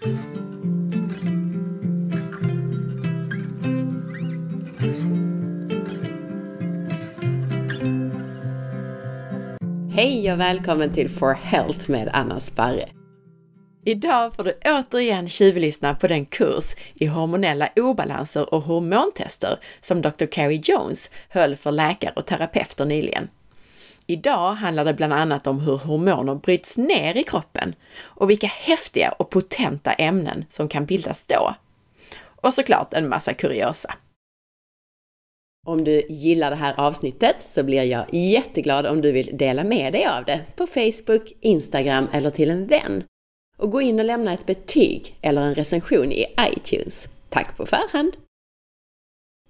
Hej och välkommen till For Health med Anna Sparre. Idag får du återigen tjuvlyssna på den kurs i hormonella obalanser och hormontester som Dr. Carrie Jones höll för läkare och terapeuter nyligen. Idag handlar det bland annat om hur hormoner bryts ner i kroppen och vilka häftiga och potenta ämnen som kan bildas då. Och såklart en massa kuriosa. Om du gillar det här avsnittet så blir jag jätteglad om du vill dela med dig av det på Facebook, Instagram eller till en vän. Och gå in och lämna ett betyg eller en recension i iTunes. Tack på förhand!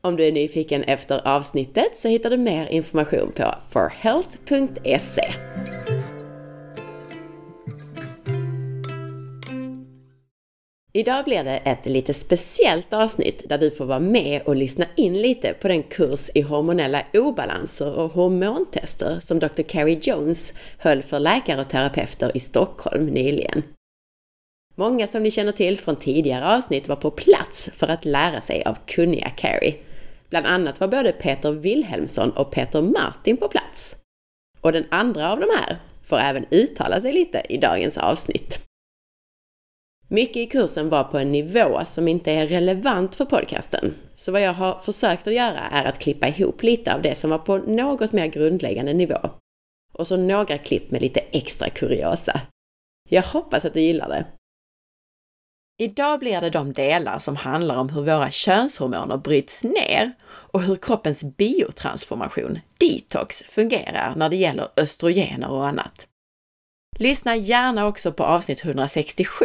Om du är nyfiken efter avsnittet så hittar du mer information på forhealth.se. Idag blir det ett lite speciellt avsnitt där du får vara med och lyssna in lite på den kurs i hormonella obalanser och hormontester som Dr. Carrie Jones höll för läkare och terapeuter i Stockholm nyligen. Många som ni känner till från tidigare avsnitt var på plats för att lära sig av kunniga Carrie. Bland annat var både Peter Wilhelmsson och Peter Martin på plats. Och den andra av de här får även uttala sig lite i dagens avsnitt. Mycket i kursen var på en nivå som inte är relevant för podcasten. Så vad jag har försökt att göra är att klippa ihop lite av det som var på något mer grundläggande nivå. Och så några klipp med lite extra kuriosa. Jag hoppas att du gillar det. Idag blir det de delar som handlar om hur våra könshormoner bryts ner och hur kroppens biotransformation, detox, fungerar när det gäller östrogener och annat. Lyssna gärna också på avsnitt 167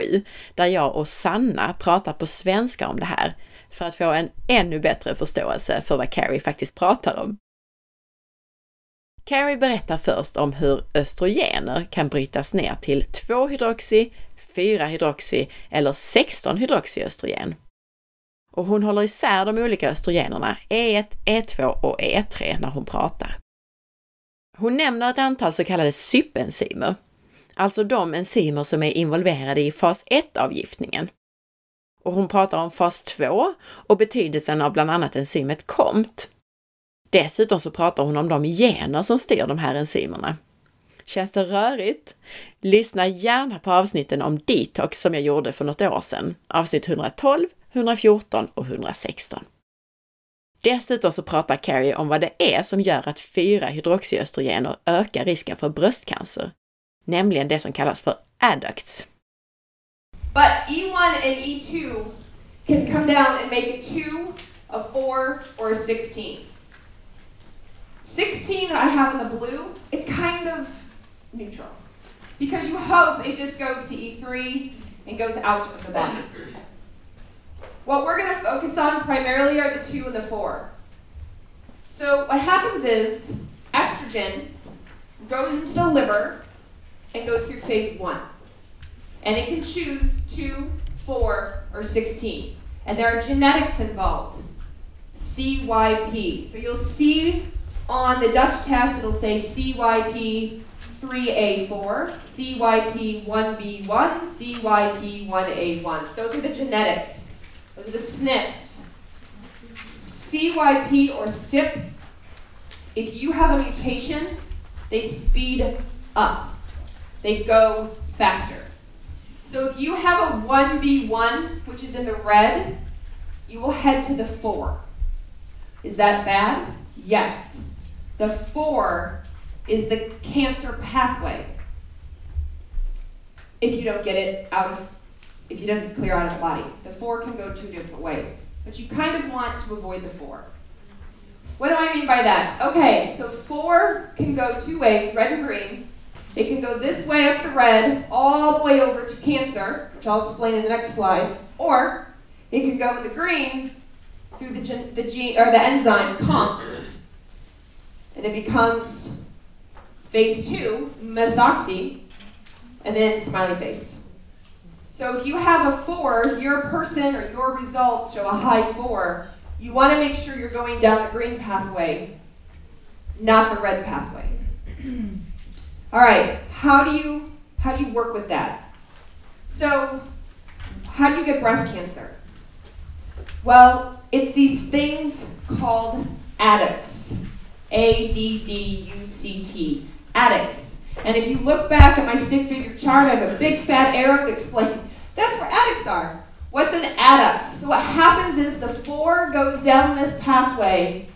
där jag och Sanna pratar på svenska om det här för att få en ännu bättre förståelse för vad Carrie faktiskt pratar om. Carrie berättar först om hur östrogener kan brytas ner till 2-hydroxy, 4-hydroxy eller 16-hydroxyöstrogen. Och hon håller isär de olika östrogenerna E1, E2 e och E3 när hon pratar. Hon nämner ett antal så kallade sypenzymer, alltså de enzymer som är involverade i fas 1-avgiftningen. Och hon pratar om fas 2 och betydelsen av bland annat enzymet COMT. Dessutom så pratar hon om de gener som styr de här enzymerna. Känns det rörigt? Lyssna gärna på avsnitten om detox som jag gjorde för något år sedan, avsnitt 112, 114 och 116. Dessutom så pratar Carrie om vad det är som gör att 4-hydroxyöstrogener ökar risken för bröstcancer nämligen det som kallas för adducts. But E1 and E2 can come down and make a 2, a 4, or a 16. 16 I have in the blue, it's kind of neutral. Because you hope it just goes to E3 and goes out of the body. What we're going to focus on primarily are the 2 and the 4. So what happens is estrogen goes into the liver and goes through phase one. And it can choose two, four, or 16. And there are genetics involved. CYP. So you'll see on the Dutch test, it'll say CYP 3A4, CYP 1B1, CYP 1A1. Those are the genetics. Those are the SNPs. CYP or SIP, if you have a mutation, they speed up they go faster. So if you have a 1B1, which is in the red, you will head to the 4. Is that bad? Yes. The 4 is the cancer pathway. If you don't get it out of, if it doesn't clear out of the body. The 4 can go two different ways. But you kind of want to avoid the 4. What do I mean by that? Okay, so 4 can go two ways, red and green. It can go this way up the red, all the way over to cancer, which I'll explain in the next slide, or it can go in the green through the, gen- the gene or the enzyme COMT, and it becomes phase two, methoxy, and then smiley face. So if you have a four, your person or your results show a high four, you want to make sure you're going down the green pathway, not the red pathway. All right, how do you how do you work with that? So how do you get breast cancer? Well, it's these things called adducts. A D D U C T. Adducts. And if you look back at my stick figure chart, I have a big fat arrow to explain that's where adducts are. What's an adduct? So what happens is the four goes down this pathway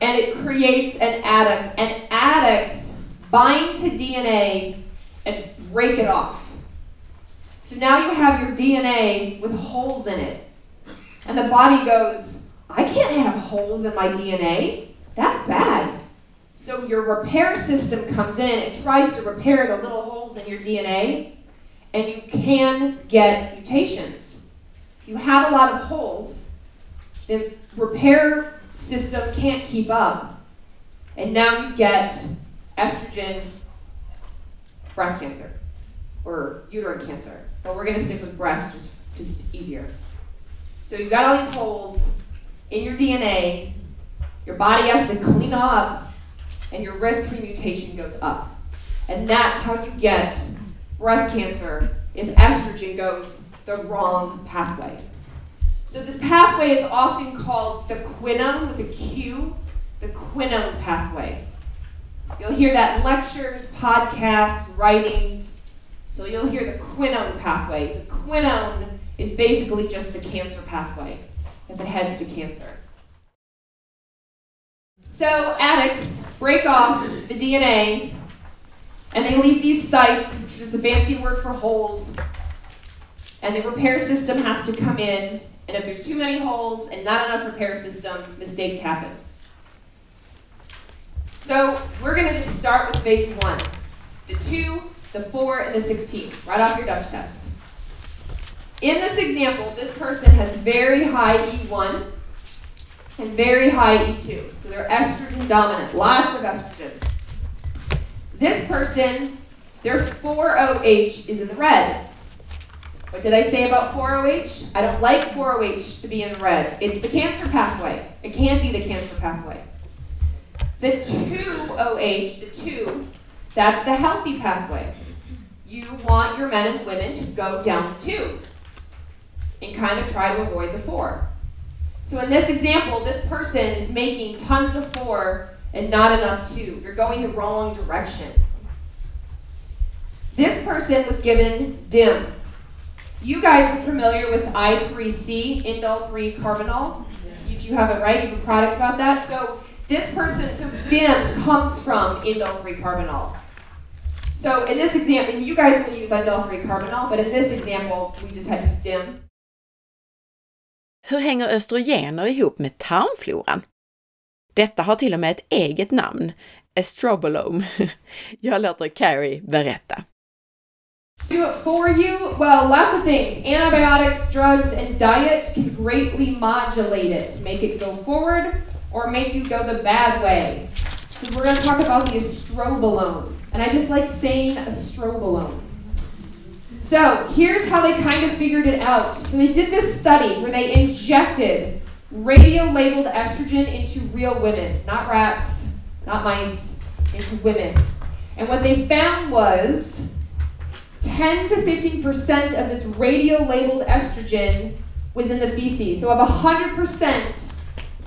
and it creates an adduct. And adducts bind to DNA and break it off. So now you have your DNA with holes in it. And the body goes, I can't have holes in my DNA. That's bad. So your repair system comes in and tries to repair the little holes in your DNA, and you can get mutations. You have a lot of holes, the repair system can't keep up, and now you get estrogen breast cancer or uterine cancer. But we're going to stick with breast just because it's easier. So you've got all these holes in your DNA, your body has to clean up, and your risk for mutation goes up. And that's how you get breast cancer if estrogen goes the wrong pathway. So this pathway is often called the quinone with a Q, the quinone pathway. You'll hear that in lectures, podcasts, writings. So you'll hear the quinone pathway. The quinone is basically just the cancer pathway if it heads to cancer. So adducts break off the DNA and they leave these sites, which is a fancy word for holes. And the repair system has to come in, and if there's too many holes and not enough repair system, mistakes happen. So we're going to just start with phase one the 2, the 4, and the 16, right off your Dutch test. In this example, this person has very high E1 and very high E2. So they're estrogen dominant, lots of estrogen. This person, their 4OH is in the red. What did I say about 4OH? I don't like 4OH to be in the red. It's the cancer pathway. It can be the cancer pathway. The 2OH, the 2, that's the healthy pathway. You want your men and women to go down the 2 and kind of try to avoid the 4. So in this example, this person is making tons of 4 and not enough 2. You're going the wrong direction. This person was given DIM. You guys are familiar with I3C, indole 3 carbinol. You do have it right, you have a product about that. So this person, so DIM comes from indole 3 carbinol. So in this example, and you guys will use indole 3 carbinol, but in this example, we just had to use DIM. Hur hänger östrogener ihop med tarmfloran? Detta har till och med ett eget namn, estrobolome. Jag låter Carrie berätta. Do it for you? Well, lots of things. Antibiotics, drugs, and diet can greatly modulate it, make it go forward or make you go the bad way. So we're going to talk about the estrobolome. And I just like saying estrobolome. So here's how they kind of figured it out. So they did this study where they injected radio-labeled estrogen into real women, not rats, not mice, into women. And what they found was 10 to 15% of this radio-labeled estrogen was in the feces. So of 100%,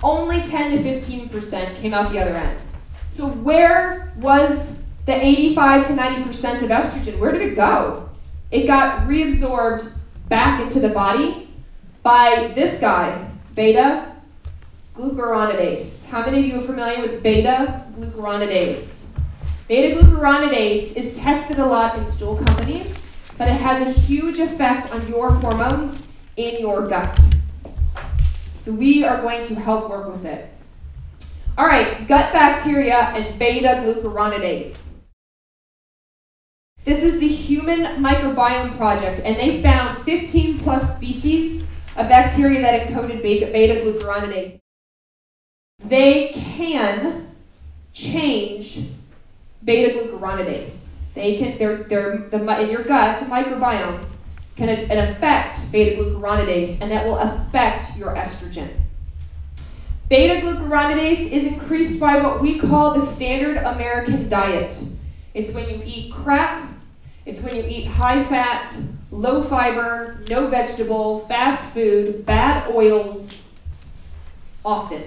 only 10 to 15% came out the other end. So where was the 85 to 90% of estrogen? Where did it go? It got reabsorbed back into the body by this guy, beta glucuronidase. How many of you are familiar with beta glucuronidase? Beta glucuronidase is tested a lot in stool companies, but it has a huge effect on your hormones in your gut. So we are going to help work with it. All right, gut bacteria and beta glucuronidase. This is the Human Microbiome Project, and they found 15 plus species of bacteria that encoded beta glucuronidase. They can change beta glucuronidase. They can, they're, they're, the, in your gut microbiome can affect beta glucuronidase, and that will affect your estrogen. Beta glucuronidase is increased by what we call the standard American diet. It's when you eat crap, it's when you eat high fat, low fiber, no vegetable, fast food, bad oils often.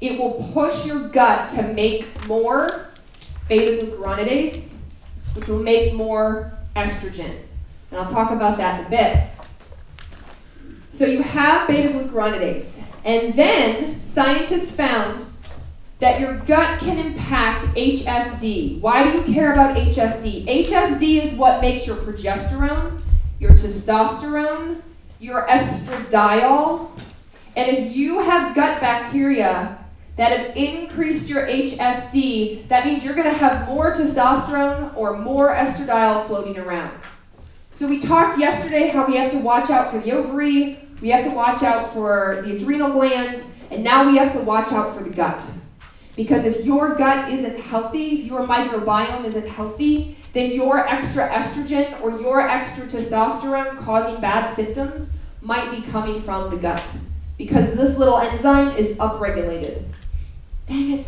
It will push your gut to make more beta glucuronidase, which will make more estrogen. And I'll talk about that in a bit. So you have beta glucuronidase. And then scientists found that your gut can impact HSD. Why do you care about HSD? HSD is what makes your progesterone, your testosterone, your estradiol. And if you have gut bacteria that have increased your HSD, that means you're going to have more testosterone or more estradiol floating around. So we talked yesterday how we have to watch out for the ovary, we have to watch out for the adrenal gland, and now we have to watch out for the gut. Because if your gut isn't healthy, if your microbiome isn't healthy, then your extra estrogen or your extra testosterone causing bad symptoms might be coming from the gut. Because this little enzyme is upregulated. Dang it.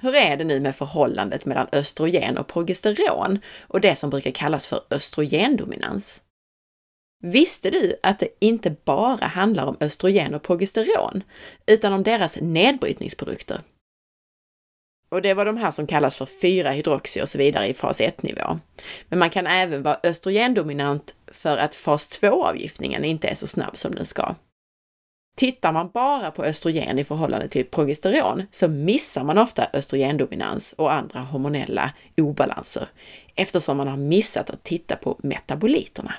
Hur är det nu med förhållandet mellan östrogen och progesteron och det som brukar kallas för östrogendominans? Visste du att det inte bara handlar om östrogen och progesteron, utan om deras nedbrytningsprodukter? Och det var de här som kallas för 4-hydroxy och så vidare i fas 1-nivå. Men man kan även vara östrogendominant för att fas 2-avgiftningen inte är så snabb som den ska. Tittar man bara på östrogen i förhållande till progesteron så missar man ofta östrogendominans och andra hormonella obalanser eftersom man har missat att titta på metaboliterna.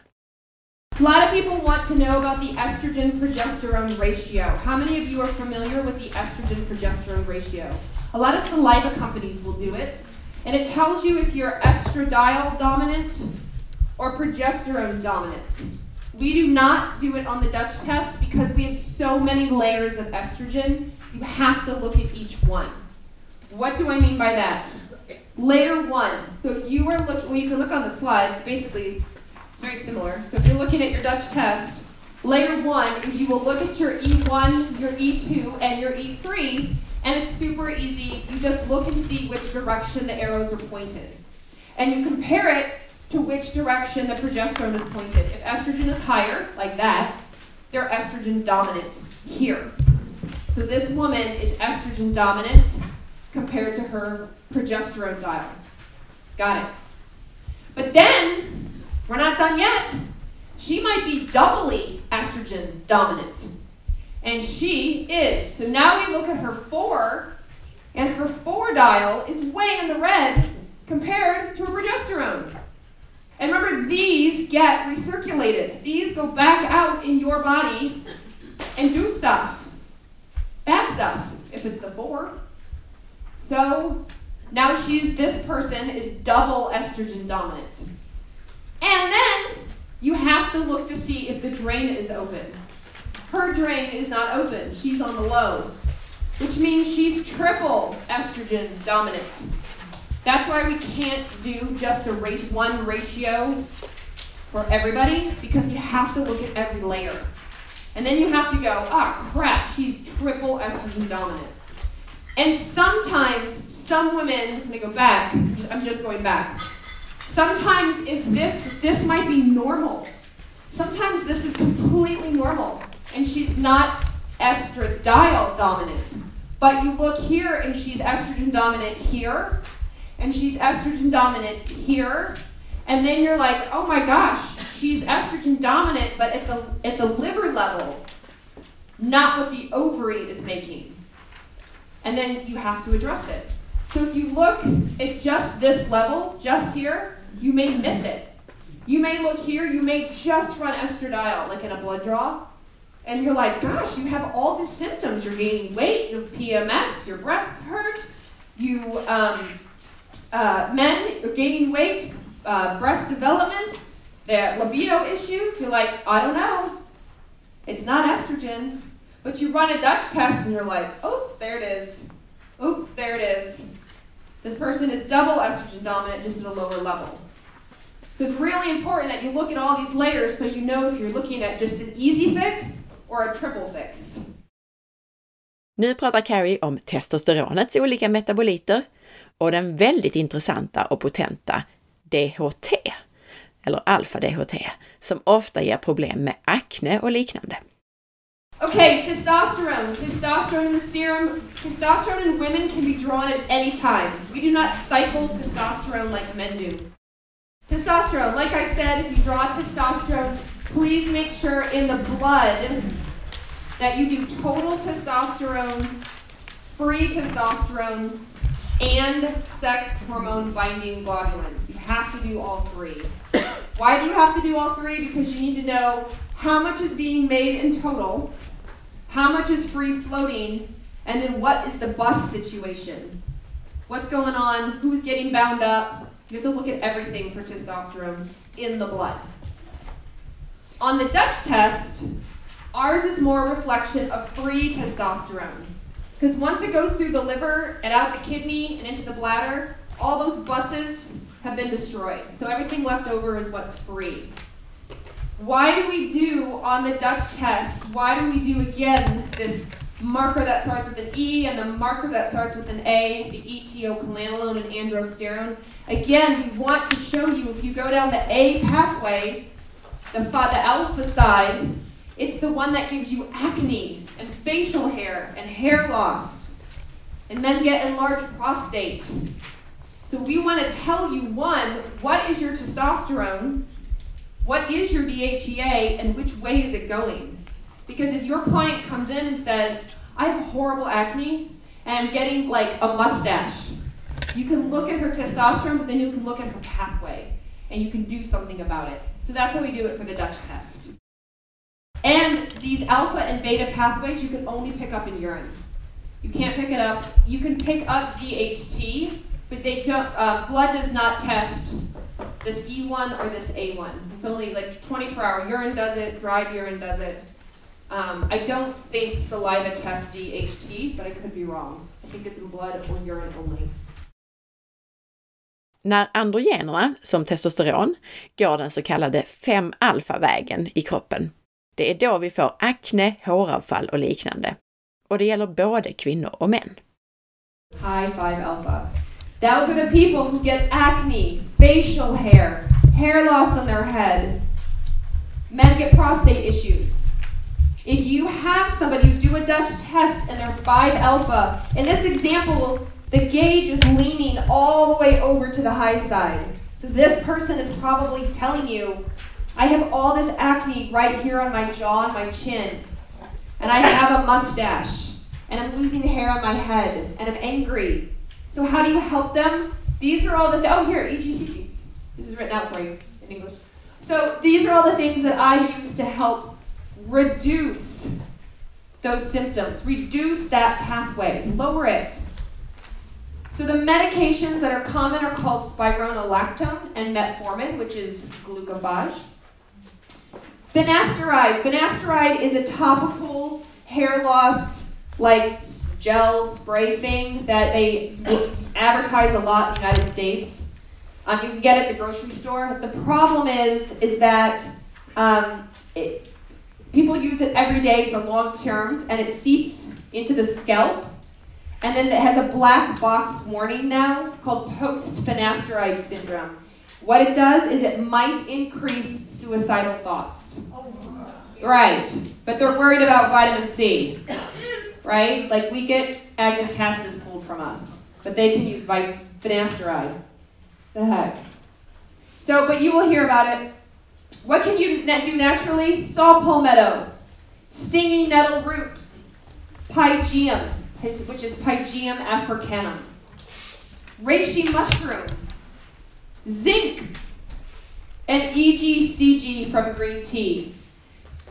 A lot of people want to know about the estrogen progesterone ratio. How many of you are familiar with the estrogen progesterone ratio? A lot of saliva companies will do it, and it tells you if you're estradiol dominant or progesterone dominant. We do not do it on the Dutch test because we have so many layers of estrogen. You have to look at each one. What do I mean by that? Layer one. So if you were looking, well, you can look on the slide. Basically, very similar. So if you're looking at your Dutch test, layer one is you will look at your E1, your E2, and your E3, and it's super easy. You just look and see which direction the arrows are pointed. And you compare it to which direction the progesterone is pointed. If estrogen is higher, like that, they're estrogen dominant here. So this woman is estrogen dominant compared to her progesterone dial. Got it. But then we're not done yet. She might be doubly estrogen dominant. And she is. So now we look at her four, and her four dial is way in the red compared to her progesterone. And remember, these get recirculated. These go back out in your body and do stuff. Bad stuff, if it's the four. So now she's, this person is double estrogen dominant. And then you have to look to see if the drain is open. Her drain is not open, she's on the low, which means she's triple estrogen dominant. That's why we can't do just a one ratio for everybody because you have to look at every layer. And then you have to go, ah, oh, crap, she's triple estrogen dominant. And sometimes some women, let me go back, I'm just going back. Sometimes if this this might be normal. Sometimes this is completely normal and she's not estradiol dominant. But you look here and she's estrogen dominant here and she's estrogen dominant here and then you're like, "Oh my gosh, she's estrogen dominant but at the at the liver level, not what the ovary is making." And then you have to address it. So if you look at just this level, just here, you may miss it. You may look here, you may just run estradiol, like in a blood draw, and you're like, gosh, you have all these symptoms. You're gaining weight, you have PMS, your breasts hurt, you, um, uh, men, you're gaining weight, uh, breast development, the libido issues. You're like, I don't know. It's not estrogen. But you run a Dutch test and you're like, oops, there it is. Oops, there it is. This person is double estrogen dominant, just at a lower level. So it's really important that you look at all these layers so you know if you're looking at just an easy fix or a triple fix. Nu pratar Carrie om testosteronets olika metaboliter och den väldigt intressanta och potenta DHT, eller alfa-DHT, som ofta ger problem med akne och liknande. Okay, testosterone. Testosterone in the serum. Testosterone in women can be drawn at any time. We do not cycle testosterone like men do. Testosterone, like I said, if you draw testosterone, please make sure in the blood that you do total testosterone, free testosterone, and sex hormone binding globulin. You have to do all three. Why do you have to do all three? Because you need to know how much is being made in total, how much is free floating, and then what is the bus situation? What's going on? Who's getting bound up? You have to look at everything for testosterone in the blood. On the Dutch test, ours is more a reflection of free testosterone. Because once it goes through the liver and out the kidney and into the bladder, all those buses have been destroyed. So everything left over is what's free. Why do we do on the Dutch test, why do we do again this marker that starts with an E and the marker that starts with an A, the ETO, etiocholanolone and androsterone? Again, we want to show you if you go down the A pathway, the, the alpha side, it's the one that gives you acne and facial hair and hair loss. And men get enlarged prostate. So we want to tell you one, what is your testosterone? What is your DHEA and which way is it going? Because if your client comes in and says, I have horrible acne and I'm getting like a mustache, you can look at her testosterone, but then you can look at her pathway and you can do something about it. So that's how we do it for the Dutch test. And these alpha and beta pathways you can only pick up in urine. You can't pick it up. You can pick up DHT, but they don't. Uh, blood does not test this E1 or this A1. It's only like 24-hour urine does it. Dried urine does it. Um, I don't think saliva tests DHT, but I could be wrong. I think it's in blood or urine only. När androgenerna, som testosteron, går den så kallade 5-alfa-vägen i kroppen Det är då vi får akne, håravfall och liknande. Och det gäller både kvinnor och män. High five alpha. Those are the people who get acne, facial hair, hair loss on their head. Men get prostate issues. If you have somebody do a Dutch test and they're 5 alpha, in this example, the gauge is leaning all the way over to the high side. So this person is probably telling you, I have all this acne right here on my jaw and my chin. And I have a mustache. And I'm losing hair on my head. And I'm angry. So, how do you help them? These are all the th- oh here EGCG. This is written out for you in English. So these are all the things that I use to help reduce those symptoms, reduce that pathway, lower it. So the medications that are common are called spironolactone and metformin, which is glucophage. Finasteride. Finasteride is a topical hair loss, like gel spray thing that they advertise a lot in the United States. Um, you can get it at the grocery store. The problem is, is that um, it, people use it every day for long terms, and it seeps into the scalp. And then it has a black box warning now called post finasteride syndrome. What it does is it might increase suicidal thoughts. Right, but they're worried about vitamin C. Right? Like we get Agnus castus pulled from us, but they can use vit- finasteride. The heck. So, but you will hear about it. What can you do naturally? Saw palmetto, stinging nettle root, pygeum, which is Pygeum africanum, reishi mushroom, zinc, and EGCG from green tea.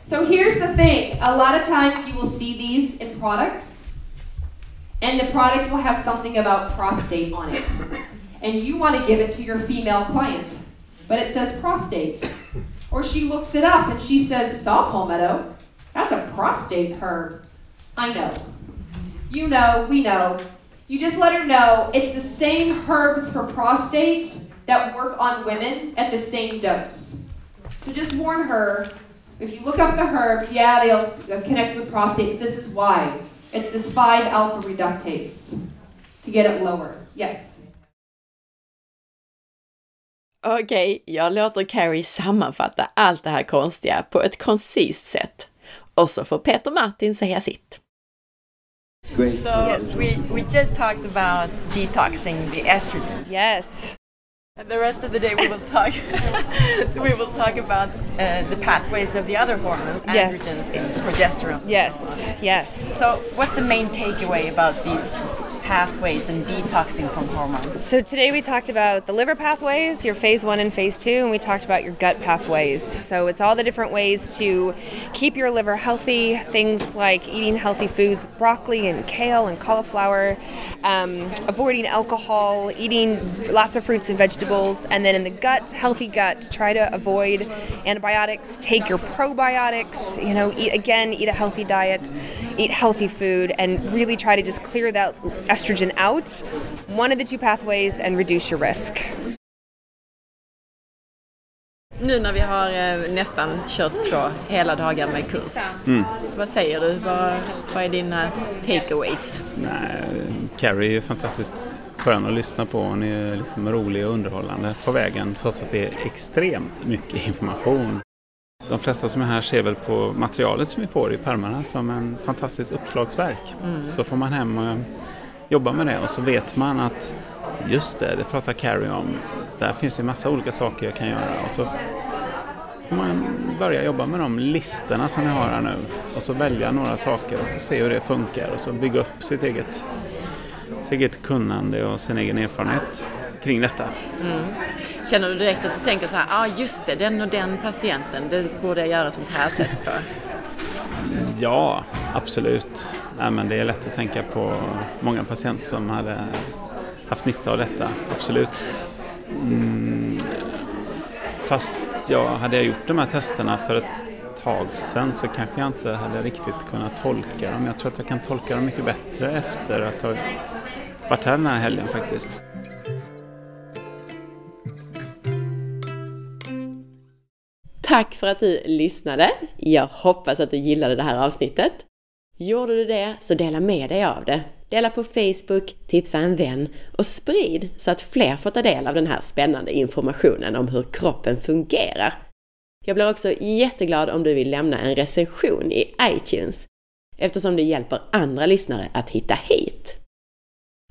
So here's the thing a lot of times you will see these in products, and the product will have something about prostate on it. And you want to give it to your female client, but it says prostate. Or she looks it up and she says, saw palmetto. That's a prostate herb. I know. You know, we know. You just let her know it's the same herbs for prostate that work on women at the same dose. So just warn her if you look up the herbs, yeah, they'll, connect with prostate, but this is why. It's this 5 alpha reductase to get it lower. Yes? Okej, okay, jag låter Carrie sammanfatta allt det här konstiga på ett koncist sätt. Och så får Peter Martin säga sitt. Great. So yes. we, we just talked about detoxing the estrogen. Yes. And the rest of the day we will talk we will talk about uh, the pathways of the other hormones, yes. androgens and progesterone. Yes, yes. So what's the main takeaway about these pathways and detoxing from hormones? So today we talked about the liver pathways, your phase one and phase two, and we talked about your gut pathways. So it's all the different ways to keep your liver healthy, things like eating healthy foods with broccoli and kale and cauliflower, um, avoiding alcohol, eating lots of fruits and vegetables, and then in the gut, healthy gut, try to avoid antibiotics, take your probiotics, you know, eat again, eat a healthy diet, eat healthy food, and really try to just clear that estrogen out, one of the two pathways, and reduce your risk. Nu när vi har eh, nästan kört två hela dagar med kurs, mm. vad säger du? Vad, vad är dina takeaways? Nej, Carrie är fantastiskt skön att lyssna på. Hon är liksom rolig och underhållande på vägen trots att det är extremt mycket information. De flesta som är här ser väl på materialet som vi får i pärmarna som en fantastiskt uppslagsverk. Mm. Så får man hem och jobba med det och så vet man att just det, det pratar Carrie om. Där finns ju massa olika saker jag kan göra och så får man börja jobba med de listorna som vi har här nu och så välja några saker och så se hur det funkar och så bygga upp sitt eget, sitt eget kunnande och sin egen erfarenhet kring detta. Mm. Känner du direkt att du tänker så här, ja ah, just det, den och den patienten, det borde jag göra sånt här test för? Ja, absolut. Nej, men det är lätt att tänka på många patienter som hade haft nytta av detta, absolut. Mm, fast ja, hade jag gjort de här testerna för ett tag sedan så kanske jag inte hade riktigt kunnat tolka dem. Jag tror att jag kan tolka dem mycket bättre efter att ha varit här den här helgen faktiskt. Tack för att du lyssnade! Jag hoppas att du gillade det här avsnittet. Gjorde du det så dela med dig av det. Dela på Facebook, tipsa en vän och sprid så att fler får ta del av den här spännande informationen om hur kroppen fungerar. Jag blir också jätteglad om du vill lämna en recension i iTunes eftersom det hjälper andra lyssnare att hitta hit.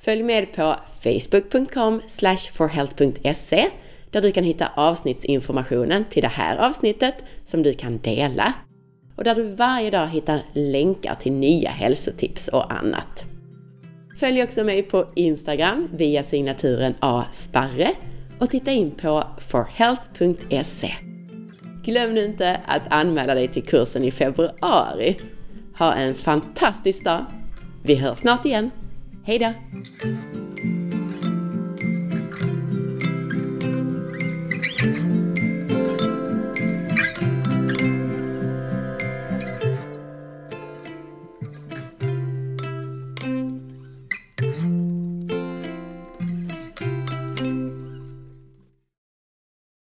Följ med på facebook.com forhealth.se där du kan hitta avsnittsinformationen till det här avsnittet som du kan dela och där du varje dag hittar länkar till nya hälsotips och annat. Följ också mig på Instagram via signaturen asparre och titta in på forhealth.se. Glöm nu inte att anmäla dig till kursen i februari. Ha en fantastisk dag! Vi hörs snart igen. Hejdå!